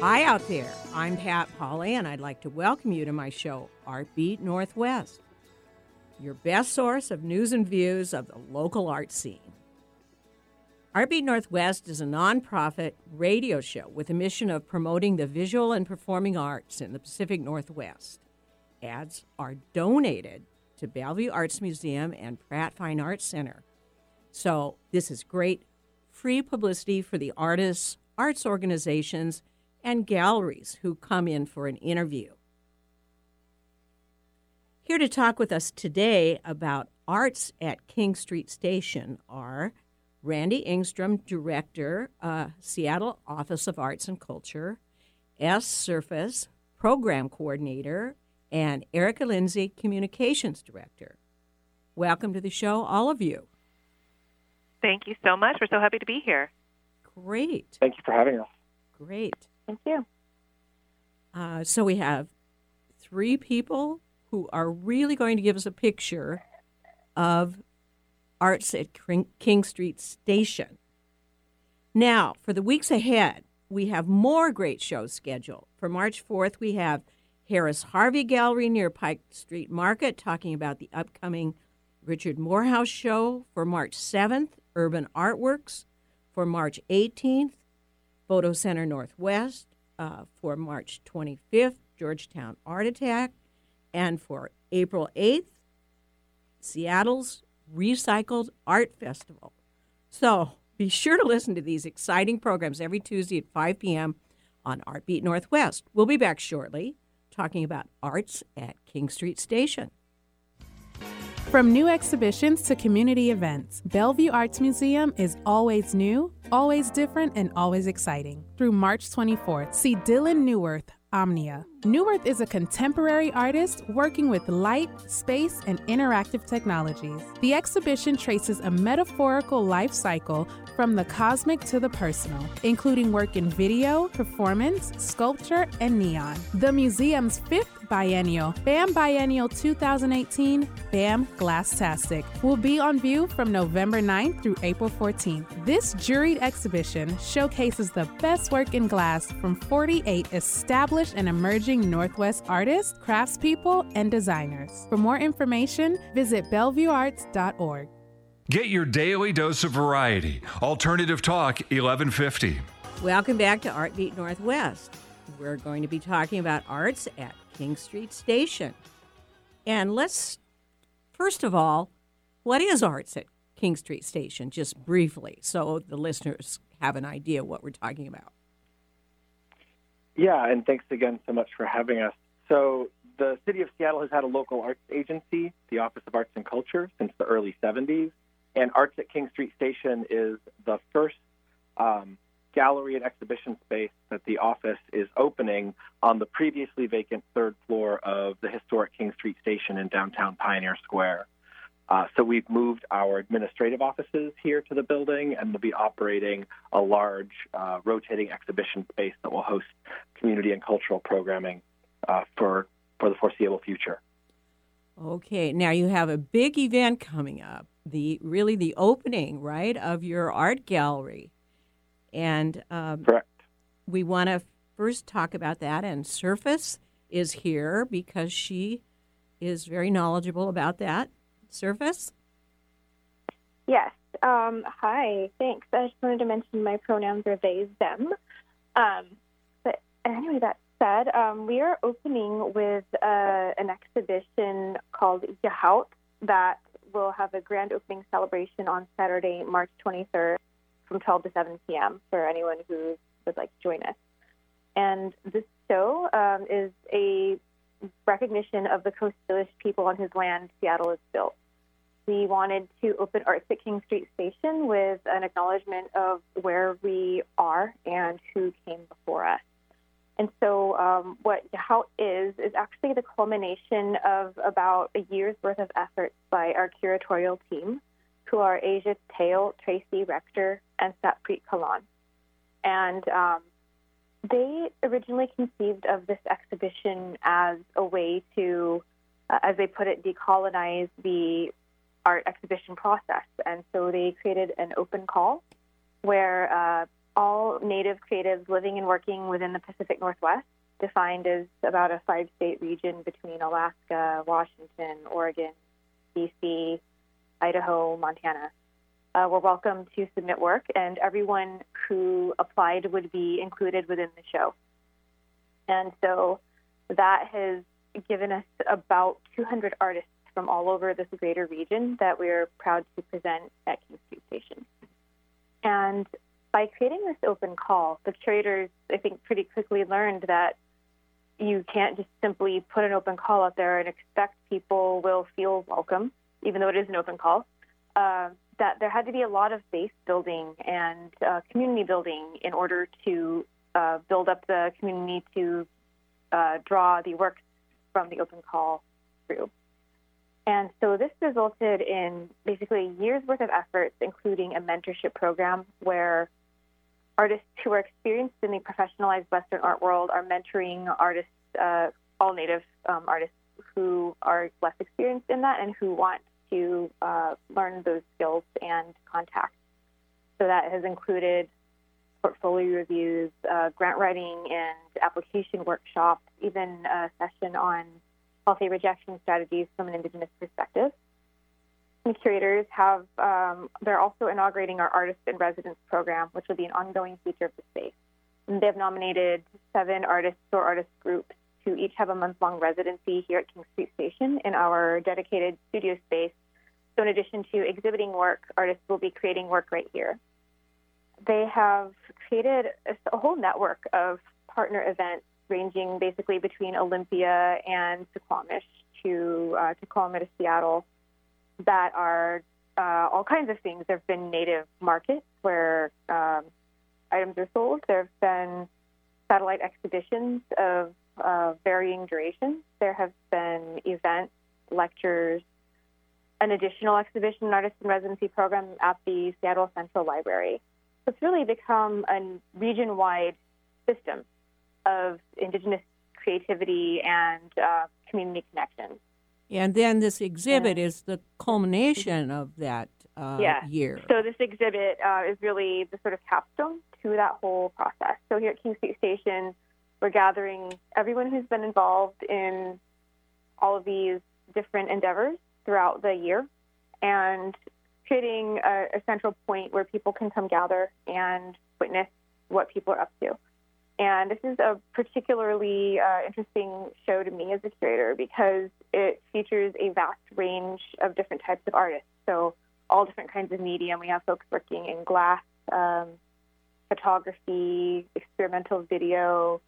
Hi out there. I'm Pat Polly, and I'd like to welcome you to my show, Artbeat Northwest, your best source of news and views of the local art scene. Artbeat Northwest is a nonprofit radio show with a mission of promoting the visual and performing arts in the Pacific Northwest. Ads are donated to Bellevue Arts Museum and Pratt Fine Arts Center. So, this is great free publicity for the artists, arts organizations, and galleries who come in for an interview. Here to talk with us today about arts at King Street Station are Randy Engstrom, Director, uh, Seattle Office of Arts and Culture, S. Surface, Program Coordinator, and Erica Lindsay, Communications Director. Welcome to the show, all of you. Thank you so much. We're so happy to be here. Great. Thank you for having us. Great. Thank you. Uh, so we have three people who are really going to give us a picture of arts at King Street Station. Now, for the weeks ahead, we have more great shows scheduled. For March 4th, we have Harris Harvey Gallery near Pike Street Market talking about the upcoming Richard Morehouse show. For March 7th, Urban Artworks. For March 18th, Photo Center Northwest. Uh, for March 25th, Georgetown Art Attack. And for April 8th, Seattle's Recycled Art Festival. So be sure to listen to these exciting programs every Tuesday at 5 p.m. on Artbeat Northwest. We'll be back shortly talking about arts at King Street Station. From new exhibitions to community events, Bellevue Arts Museum is always new, always different, and always exciting. Through March 24th, see Dylan Neuwirth, Omnia. Neuwirth is a contemporary artist working with light, space, and interactive technologies. The exhibition traces a metaphorical life cycle from the cosmic to the personal, including work in video, performance, sculpture, and neon. The museum's fifth biennial, BAM Biennial 2018, BAM Glasstastic, will be on view from November 9th through April 14th. This juried exhibition showcases the best work in glass from 48 established and emerging Northwest artists, craftspeople, and designers. For more information, visit BellevueArts.org. Get your daily dose of variety. Alternative Talk 1150. Welcome back to Artbeat Northwest. We're going to be talking about arts at King Street Station. And let's, first of all, what is arts at King Street Station, just briefly, so the listeners have an idea what we're talking about? Yeah, and thanks again so much for having us. So, the City of Seattle has had a local arts agency, the Office of Arts and Culture, since the early 70s. And Arts at King Street Station is the first um, gallery and exhibition space that the office is opening on the previously vacant third floor of the historic King Street Station in downtown Pioneer Square. Uh, so we've moved our administrative offices here to the building, and we'll be operating a large uh, rotating exhibition space that will host community and cultural programming uh, for for the foreseeable future. Okay, now you have a big event coming up. The really the opening, right, of your art gallery. And um, correct. We want to first talk about that. And Surface is here because she is very knowledgeable about that. Surface. Yes. Um, hi. Thanks. I just wanted to mention my pronouns are they, them. Um, but anyway, that said, um, we are opening with uh, an exhibition called Yahout that will have a grand opening celebration on Saturday, March 23rd from 12 to 7 p.m. for anyone who would like to join us. And this show um, is a recognition of the Coast Salish people on whose land Seattle is built. We wanted to open Arts at King Street Station with an acknowledgement of where we are and who came before us. And so, um, what how is is actually the culmination of about a year's worth of efforts by our curatorial team who are Asia Tail, Tracy Rector, and Satpreet Kahlon. And um, they originally conceived of this exhibition as a way to, uh, as they put it, decolonize the art exhibition process. And so they created an open call where uh, all Native creatives living and working within the Pacific Northwest, defined as about a five state region between Alaska, Washington, Oregon, BC, Idaho, Montana. Uh, were welcome to submit work, and everyone who applied would be included within the show. And so that has given us about 200 artists from all over this greater region that we're proud to present at King Street Station. And by creating this open call, the curators, I think, pretty quickly learned that you can't just simply put an open call out there and expect people will feel welcome, even though it is an open call. Uh, that there had to be a lot of base building and uh, community building in order to uh, build up the community to uh, draw the work from the open call through. And so this resulted in basically a years worth of efforts, including a mentorship program where artists who are experienced in the professionalized Western art world are mentoring artists, uh, all Native um, artists who are less experienced in that and who want to uh, learn those skills and contacts. So that has included portfolio reviews, uh, grant writing, and application workshops, even a session on healthy rejection strategies from an Indigenous perspective. The curators have, um, they're also inaugurating our Artist in Residence program, which will be an ongoing feature of the space. And they've nominated seven artists or artist groups to each have a month long residency here at King Street Station in our dedicated studio space. So, in addition to exhibiting work, artists will be creating work right here. They have created a, a whole network of partner events ranging basically between Olympia and Suquamish to uh, Tacoma to Seattle that are uh, all kinds of things. There have been native markets where um, items are sold. There have been satellite exhibitions of uh, varying durations. There have been events, lectures, an additional exhibition and artist in residency program at the Seattle Central Library. It's really become a region wide system of Indigenous creativity and uh, community connection. And then this exhibit yeah. is the culmination of that uh, yeah. year. So this exhibit uh, is really the sort of capstone to that whole process. So here at King Street Station, we're gathering everyone who's been involved in all of these different endeavors throughout the year and creating a, a central point where people can come gather and witness what people are up to. And this is a particularly uh, interesting show to me as a curator because it features a vast range of different types of artists. So, all different kinds of medium. We have folks working in glass, um, photography, experimental video,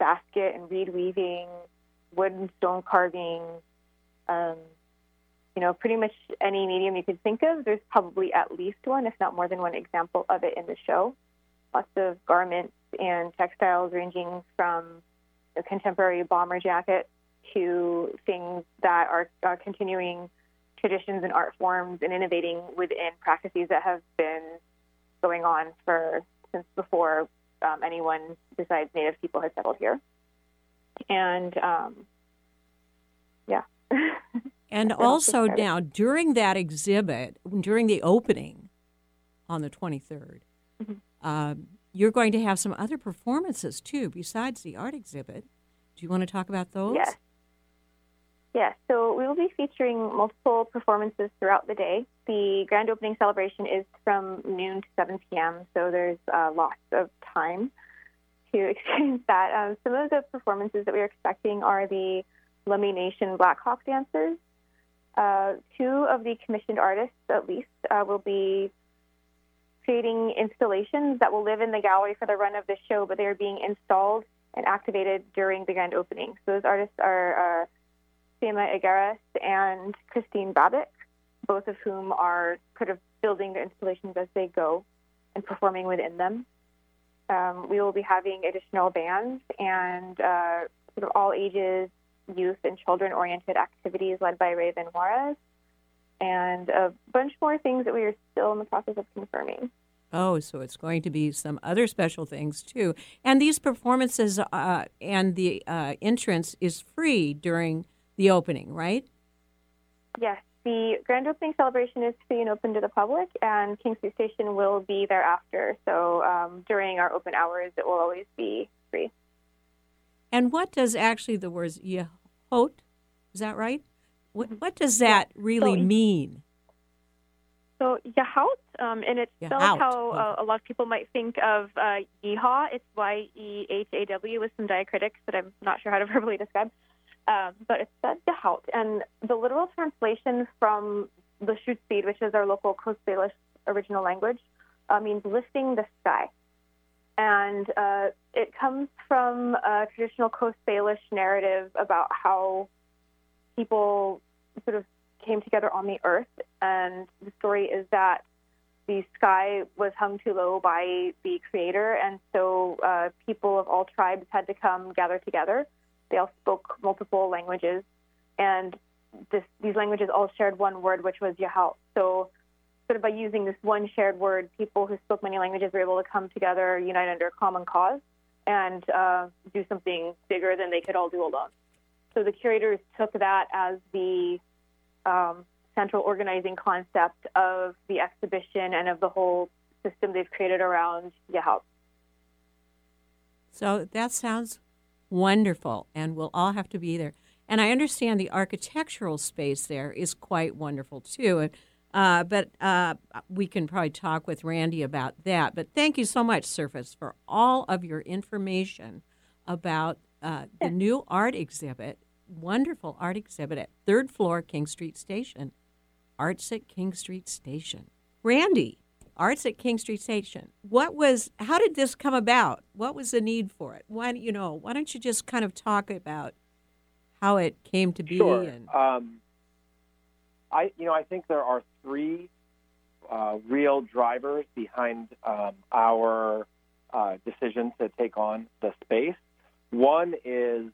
basket and reed weaving, wood and stone carving. Um, you know, pretty much any medium you could think of. There's probably at least one, if not more than one, example of it in the show. Lots of garments and textiles ranging from the contemporary bomber jacket to things that are, are continuing traditions and art forms and innovating within practices that have been going on for since before um, anyone besides Native people had settled here. And um, yeah. and also now during that exhibit, during the opening on the 23rd, mm-hmm. um, you're going to have some other performances too, besides the art exhibit. Do you want to talk about those? Yes. Yes. So we will be featuring multiple performances throughout the day. The grand opening celebration is from noon to 7 p.m., so there's uh, lots of time to experience that. Um, some of the performances that we are expecting are the Lummi Nation Black Hawk dancers. Uh, two of the commissioned artists, at least, uh, will be creating installations that will live in the gallery for the run of the show, but they are being installed and activated during the grand opening. So those artists are uh, Sema Igaris and Christine Babick, both of whom are sort of building the installations as they go and performing within them. Um, we will be having additional bands and uh, sort of all ages, youth, and children oriented activities led by Raven Juarez and a bunch more things that we are still in the process of confirming. Oh, so it's going to be some other special things too. And these performances uh, and the uh, entrance is free during the opening, right? Yes, the grand opening celebration is free and open to the public, and King Street Station will be thereafter. So um, during our open hours, it will always be free. And what does actually the words Yahot, is that right? What, what does that really So- mean? So Yahout, um, and it's spelled how uh, a lot of people might think of uh, yeehaw. It's Y E H A W with some diacritics that I'm not sure how to verbally describe. Um, but it's said Yahout, and the literal translation from the Shute which is our local Coast Salish original language, uh, means lifting the sky. And uh, it comes from a traditional Coast Salish narrative about how people sort of came together on the earth. And the story is that the sky was hung too low by the creator, and so uh, people of all tribes had to come gather together. They all spoke multiple languages, and this, these languages all shared one word, which was Yahal. So, sort of by using this one shared word, people who spoke many languages were able to come together, unite under a common cause, and uh, do something bigger than they could all do alone. So the curators took that as the um, central organizing concept of the exhibition and of the whole system they've created around Yahal. So that sounds wonderful, and we'll all have to be there. And I understand the architectural space there is quite wonderful too. Uh, but uh, we can probably talk with Randy about that. But thank you so much, Surface, for all of your information about uh, the new art exhibit, wonderful art exhibit at third floor King Street Station, Arts at King Street Station. Randy, Arts at King Street Station. What was? How did this come about? What was the need for it? Why you know? Why don't you just kind of talk about how it came to be? Sure. And Um, I, you know, I think there are three uh, real drivers behind um, our uh, decision to take on the space. One is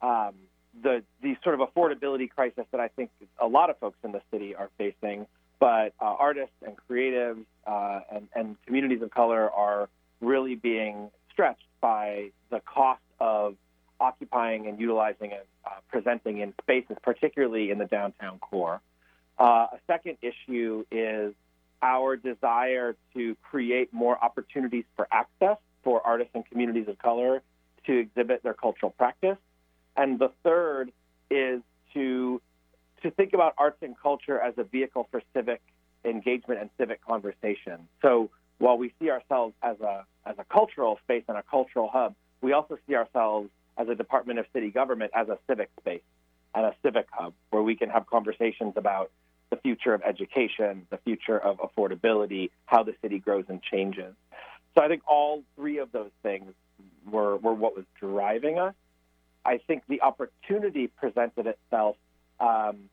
um, the the sort of affordability crisis that I think a lot of folks in the city are facing, but uh, artists and creatives uh, and, and communities of color are really being stretched by the cost of occupying and utilizing and uh, presenting in spaces, particularly in the downtown core. Uh, a second issue is our desire to create more opportunities for access for artists and communities of color to exhibit their cultural practice. And the third is to to think about arts and culture as a vehicle for civic engagement and civic conversation. So while we see ourselves as a as a cultural space and a cultural hub, we also see ourselves as a department of city government as a civic space and a civic hub where we can have conversations about the future of education, the future of affordability, how the city grows and changes. So I think all three of those things were, were what was driving us. I think the opportunity presented itself um,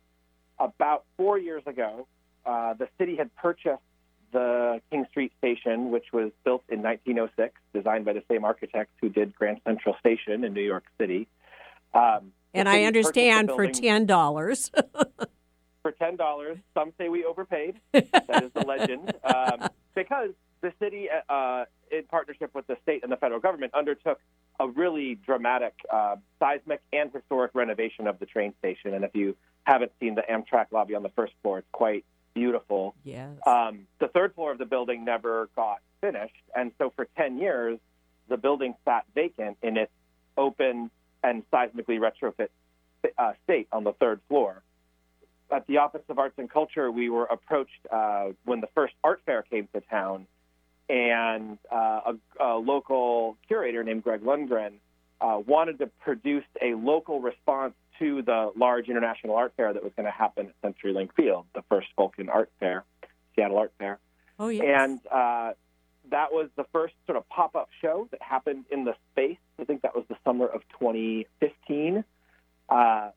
about four years ago. Uh, the city had purchased the King Street Station, which was built in 1906, designed by the same architects who did Grand Central Station in New York City. Um, and I understand for ten dollars. for ten dollars. Some say we overpaid. that is the legend. Um, because the city, uh, in partnership with the state and the federal government, undertook a really dramatic uh, seismic and historic renovation of the train station. And if you haven't seen the Amtrak lobby on the first floor, it's quite beautiful. yes. Um, the third floor of the building never got finished, and so for 10 years, the building sat vacant in its open and seismically retrofit uh, state on the third floor. At the Office of Arts and Culture, we were approached uh, when the first art fair came to town, and uh, a, a local curator named Greg Lundgren uh, wanted to produce a local response to the large international art fair that was going to happen at CenturyLink Field, the first Vulcan Art Fair, Seattle Art Fair. oh yes. And uh, that was the first sort of pop up show that happened in the space. I think that was the summer of 2015. Uh,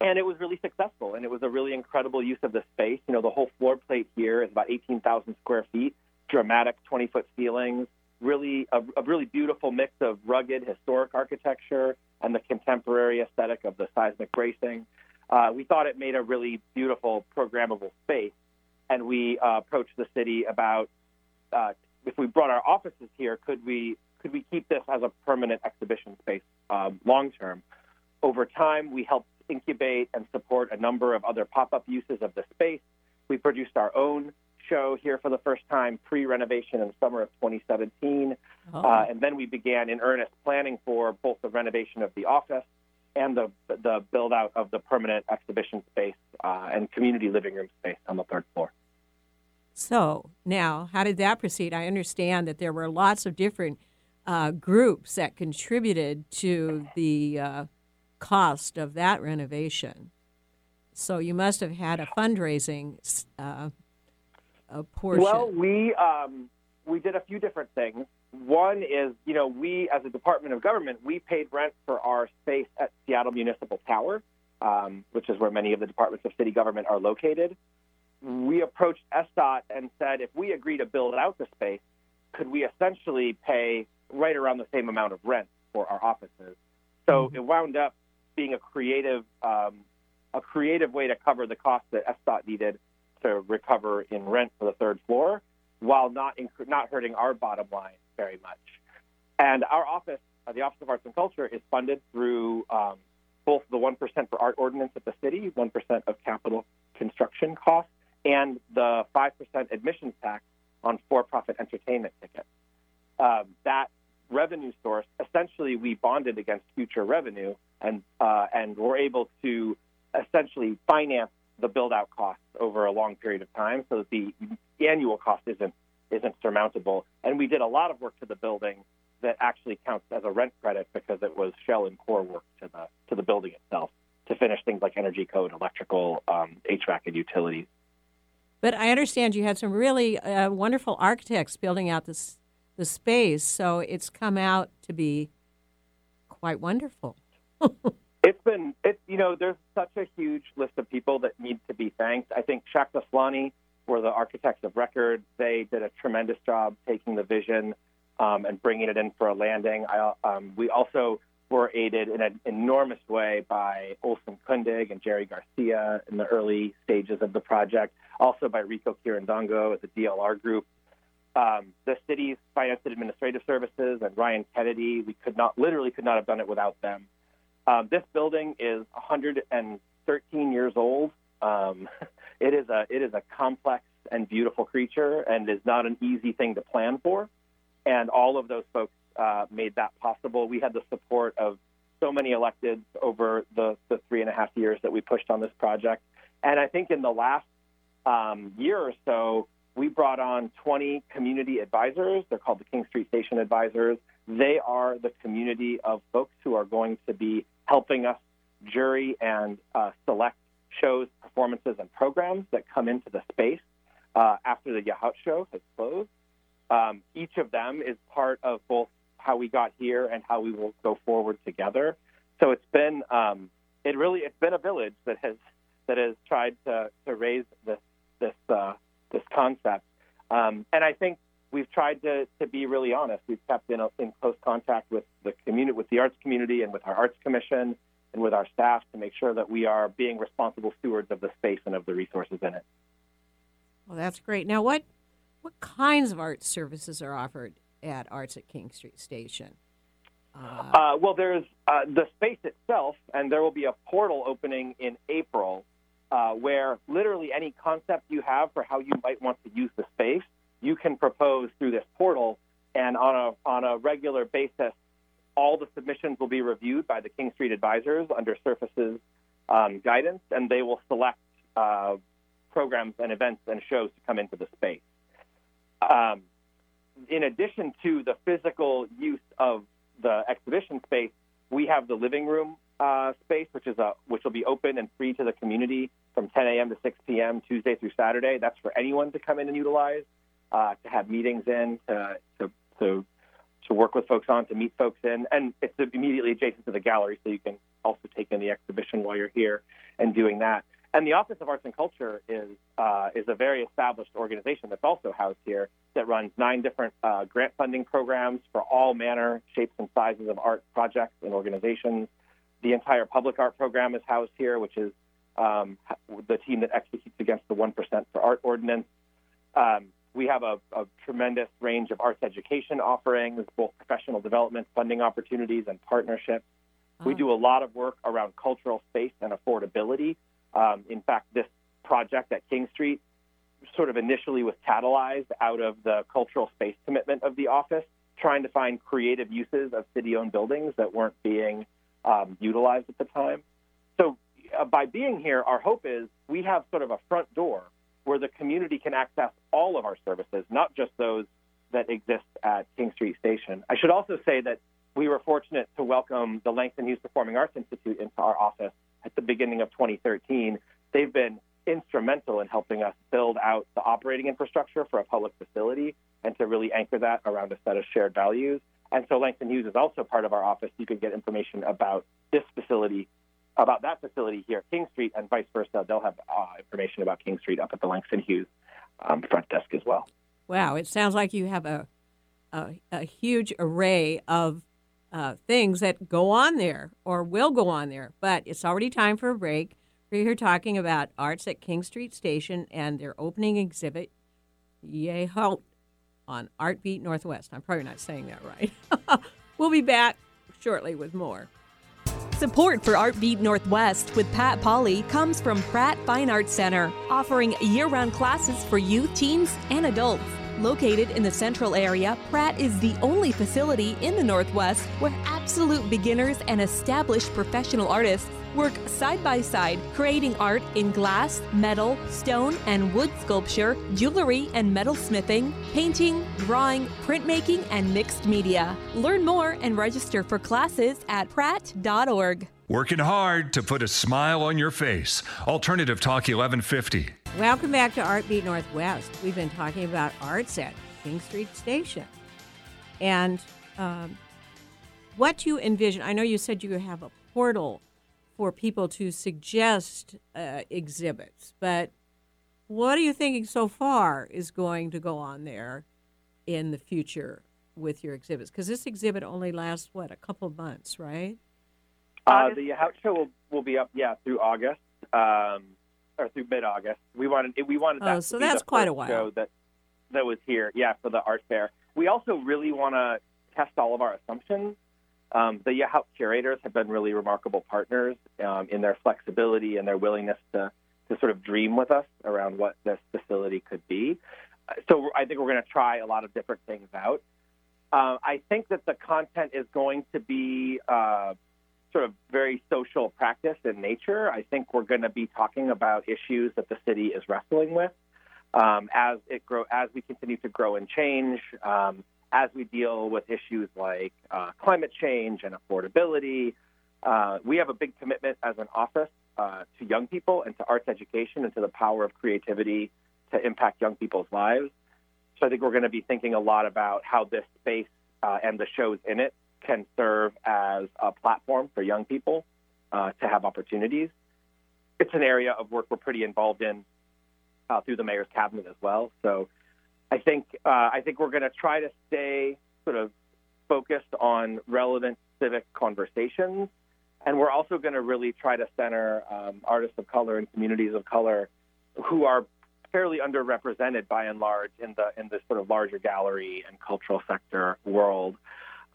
and it was really successful, and it was a really incredible use of the space. You know, the whole floor plate here is about 18,000 square feet, dramatic 20 foot ceilings, really a, a really beautiful mix of rugged historic architecture and the contemporary aesthetic of the seismic bracing. Uh, we thought it made a really beautiful programmable space, and we uh, approached the city about uh, if we brought our offices here, could we could we keep this as a permanent exhibition space um, long term? Over time, we helped incubate and support a number of other pop up uses of the space. We produced our own show here for the first time pre renovation in the summer of 2017. Oh. Uh, and then we began in earnest planning for both the renovation of the office and the, the build out of the permanent exhibition space uh, and community living room space on the third floor. So now, how did that proceed? I understand that there were lots of different uh, groups that contributed to the uh, cost of that renovation. So you must have had a fundraising uh, a portion. Well, we um, we did a few different things. One is, you know, we as a Department of Government, we paid rent for our space at Seattle Municipal Tower, um, which is where many of the departments of city government are located. We approached SDOT and said, if we agree to build out the space, could we essentially pay right around the same amount of rent for our offices? So Mhm. it wound up being a creative, um, a creative way to cover the cost that SDOT needed to recover in rent for the third floor, while not inc- not hurting our bottom line very much. And our office, uh, the Office of Arts and Culture, is funded through um, both the one percent for art ordinance at the city, one percent of capital construction costs, and the five percent admissions tax on for-profit entertainment tickets. Um, that revenue source, essentially, we bonded against future revenue, and uh, and we're able to essentially finance the build-out costs over a long period of time, so that the annual cost isn't isn't surmountable. And we did a lot of work to the building that actually counts as a rent credit because it was shell and core work to the to the building itself to finish things like energy code, electrical, um, HVAC, and utilities. But I understand you had some really uh, wonderful architects building out this the space, so it's come out to be quite wonderful. It's been, you know, there's such a huge list of people that need to be thanked. I think Shakta Slani were the architects of record. They did a tremendous job taking the vision um, and bringing it in for a landing. I, um, we also were aided in an enormous way by Olson Kundig and Jerry Garcia in the early stages of the project, also by Rico Quirindongo at the DLR Group. Um, the city's finance and administrative services and Ryan Kennedy, we could not, literally could not have done it without them. Um, this building is 113 years old. Um, it is a it is a complex and beautiful creature, and is not an easy thing to plan for. And all of those folks uh, made that possible. We had the support of so many electeds over the, the three and a half years that we pushed on this project. And I think in the last um, year or so, we brought on 20 community advisors. They're called the King Street Station Advisors. They are the community of folks who are going to be helping us jury and uh, select shows, performances, and programs that come into the space uh, after the Yahout show has closed. Um, each of them is part of both how we got here and how we will go forward together. So it's been um, it really it's been a village that has that has tried to, to raise this this uh, this concept, um, and I think we've tried to, to be really honest. We've kept in, a, in close contact with the community, with the arts community, and with our arts commission, and with our staff to make sure that we are being responsible stewards of the space and of the resources in it. Well, that's great. Now, what what kinds of art services are offered at Arts at King Street Station? Uh, Uh, well, there's uh, the space itself, and there will be a portal opening in April uh, where literally any concept you have for how you might want to use the space, you can propose through this portal. And on a, on a regular basis, all the submissions will be reviewed by the King Street advisors under Surface's um, guidance, and they will select uh, programs and events and shows to come into the space. Um, in addition to the physical use of the exhibition space, we have the living room uh, space, which is a which will be open and free to the community from 10 a.m. to 6 p.m. Tuesday through Saturday. That's for anyone to come in and utilize, uh, to have meetings in, to, to to to work with folks on, to meet folks in, and it's immediately adjacent to the gallery, so you can also take in the exhibition while you're here and doing that. And the Office of Arts and Culture is uh, is a very established organization that's also housed here that runs nine different uh, grant funding programs for all manner, shapes, and sizes of art projects and organizations. The entire public art program is housed here, which is um, the team that executes against the one percent for art ordinance. Um, we have a, a tremendous range of arts education offerings, both professional development, funding opportunities, and partnerships. We Oh. do a lot of work around cultural space and affordability. Um, in fact, this project at King Street sort of initially was catalyzed out of the cultural space commitment of the office, trying to find creative uses of city owned buildings that weren't being um, utilized at the time. So, uh, by being here, our hope is we have sort of a front door where the community can access all of our services, not just those that exist at King Street Station. I should also say that we were fortunate to welcome the Langston Hughes Performing Arts Institute into our office at the beginning of 2013. They've been instrumental in helping us build out the operating infrastructure for a public facility and to really anchor that around a set of shared values. And so Langston Hughes is also part of our office. You can get information about this facility, about that facility here at King Street, and vice versa. They'll have uh, information about King Street up at the Langston Hughes um, front desk as well. Wow, it sounds like you have a a, a huge array of uh, things that go on there or will go on there. But it's already time for a break. We're here talking about arts at King Street Station and their opening exhibit, Yay on Art Beat Northwest. I'm probably not saying that right. we'll be back shortly with more. Support for Art Beat Northwest with Pat Polly comes from Pratt Fine Arts Center, offering year round classes for youth, teens, and adults. Located in the central area, Pratt is the only facility in the Northwest where absolute beginners and established professional artists work side by side, creating art in glass, metal, stone, and wood sculpture, jewelry and metalsmithing, painting, drawing, printmaking, and mixed media. Learn more and register for classes at pratt.org. Working hard to put a smile on your face. Alternative Talk 1150. Welcome back to Art Beat Northwest. We've been talking about arts at King Street Station. And um, what do you envision, I know you said you have a portal for people to suggest uh, exhibits, but what are you thinking so far is going to go on there in the future with your exhibits? Because this exhibit only lasts, what, a couple of months, right? Uh, the house show will, will be up, yeah, through August um, or through mid-August. We wanted we wanted that Oh, to so be that's quite a while. show that that was here, yeah, for the art fair. We also really want to test all of our assumptions. Um, the Yahoo curators have been really remarkable partners um, in their flexibility and their willingness to to sort of dream with us around what this facility could be. So I think we're going to try a lot of different things out. Uh, I think that the content is going to be uh, sort of very social practice in nature. I think we're going to be talking about issues that the city is wrestling with um, as it grow as we continue to grow and change. Um, as we deal with issues like uh, climate change and affordability, uh, we have a big commitment as an office uh, to young people and to arts education and to the power of creativity to impact young people's lives. So I think we're going to be thinking a lot about how this space uh, and the shows in it can serve as a platform for young people uh, to have opportunities. It's an area of work we're pretty involved in uh, through the mayor's cabinet as well. So I think uh, I think we're going to try to stay sort of focused on relevant civic conversations, and we're also going to really try to center um, artists of color and communities of color who are fairly underrepresented by and large in the in the sort of larger gallery and cultural sector world.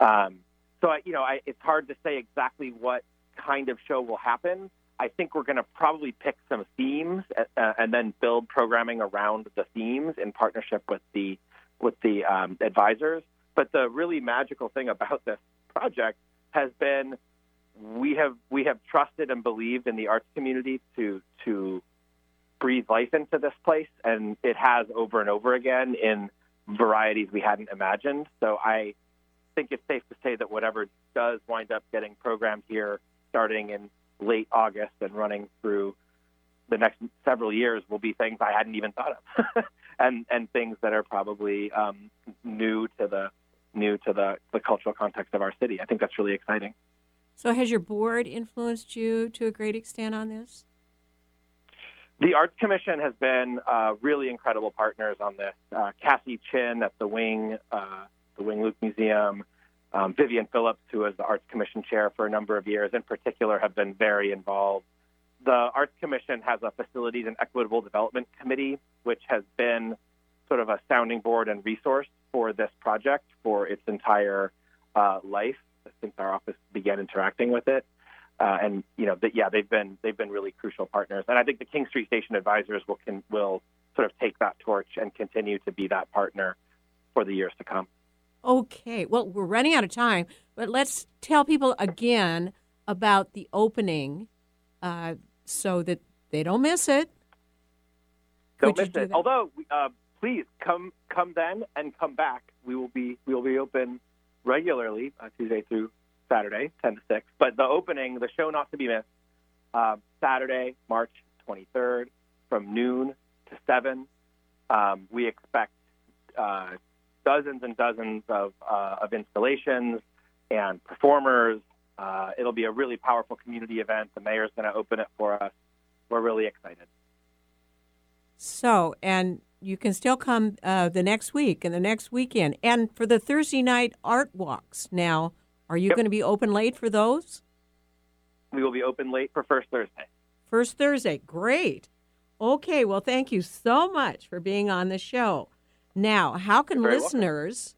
Um, so I, you know, I, it's hard to say exactly what kind of show will happen. I think we're going to probably pick some themes uh, and then build programming around the themes in partnership with the with the um, advisors. But the really magical thing about this project has been we have we have trusted and believed in the arts community to to breathe life into this place, and it has over and over again in varieties we hadn't imagined. So I think it's safe to say that whatever does wind up getting programmed here, starting in late August and running through the next several years, will be things I hadn't even thought of, and and things that are probably um, new to the new to the, the cultural context of our city. I think that's really exciting. So, has your board influenced you to a great extent on this? The Arts Commission has been uh, really incredible partners on this. Uh, Cassie Chin at the Wing, uh, the Wing Luke Museum, um, Vivian Phillips, who was the Arts Commission chair for a number of years, in particular, have been very involved. The Arts Commission has a Facilities and Equitable Development Committee, which has been sort of a sounding board and resource for this project for its entire uh, life. since our office began interacting with it. Uh, and you know, but yeah, they've been they've been really crucial partners, and I think the King Street Station advisors will can will sort of take that torch and continue to be that partner for the years to come. Okay, well, we're running out of time, but let's tell people again about the opening uh, so that they don't miss it. Don't Could miss do it. that? Although, uh, please come come then and come back. We will be we will be open regularly uh, Tuesday through Saturday, ten to six. But the opening, the show not to be missed, uh, Saturday, March twenty third, from noon to seven. Um, we expect uh, dozens and dozens of uh, of installations and performers. Uh, it'll be a really powerful community event. The mayor's going to open it for us. We're really excited. So, and you can still come uh, the next week and the next weekend. And for the Thursday night art walks, now, are you Yep. going to be open late for those? We will be open late for First Thursday. First Thursday. Great. Okay, well, thank you so much for being on the show. Now, how can You're welcome. listeners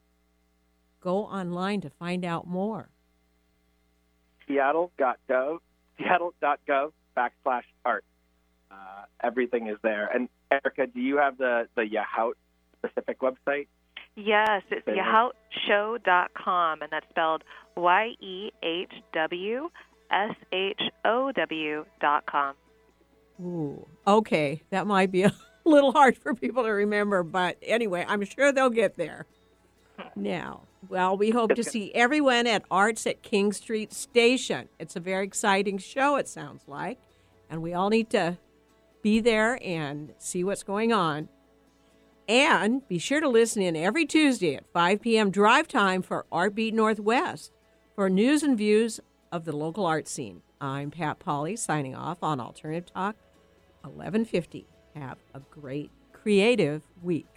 go online to find out more? Seattle.gov, seattle.gov backslash art. Uh, everything is there. And Erica, do you have the, the Yahout specific website? Yes, it's Okay. yehoutshow.com, and that's spelled Y E H W S H O W dot com. Ooh, okay. That might be a little hard for people to remember, but anyway, I'm sure they'll get there. Now, well, we hope to see everyone at Arts at King Street Station. It's a very exciting show, it sounds like, and we all need to be there and see what's going on. And be sure to listen in every Tuesday at 5 p.m. drive time for Art Beat Northwest for news and views of the local art scene. I'm Pat Polly signing off on Alternative Talk 1150. Have a great creative week.